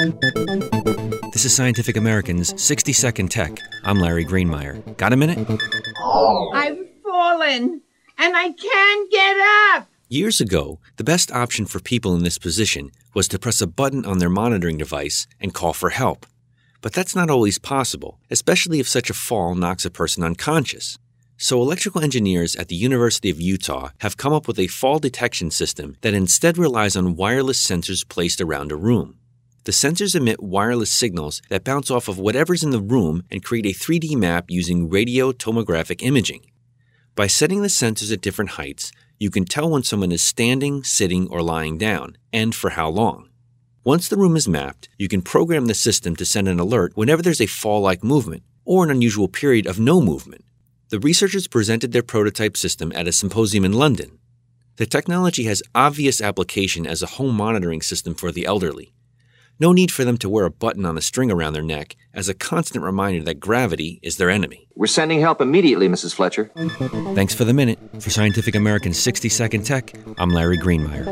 This is Scientific American's 60 Second Tech. I'm Larry Greenemeier. Got a minute? I've fallen and I can't get up. Years ago, the best option for people in this position was to press a button on their monitoring device and call for help. But that's not always possible, especially if such a fall knocks a person unconscious. So, electrical engineers at the University of Utah have come up with a fall detection system that instead relies on wireless sensors placed around a room. The sensors emit wireless signals that bounce off of whatever's in the room and create a 3D map using radio tomographic imaging. By setting the sensors at different heights, you can tell when someone is standing, sitting, or lying down, and for how long. Once the room is mapped, you can program the system to send an alert whenever there's a fall like movement or an unusual period of no movement. The researchers presented their prototype system at a symposium in London. The technology has obvious application as a home monitoring system for the elderly. No need for them to wear a button on a string around their neck as a constant reminder that gravity is their enemy. We're sending help immediately, Mrs. Fletcher. Thanks for the minute. For Scientific American's 60 Second Tech, I'm Larry Greenemeier.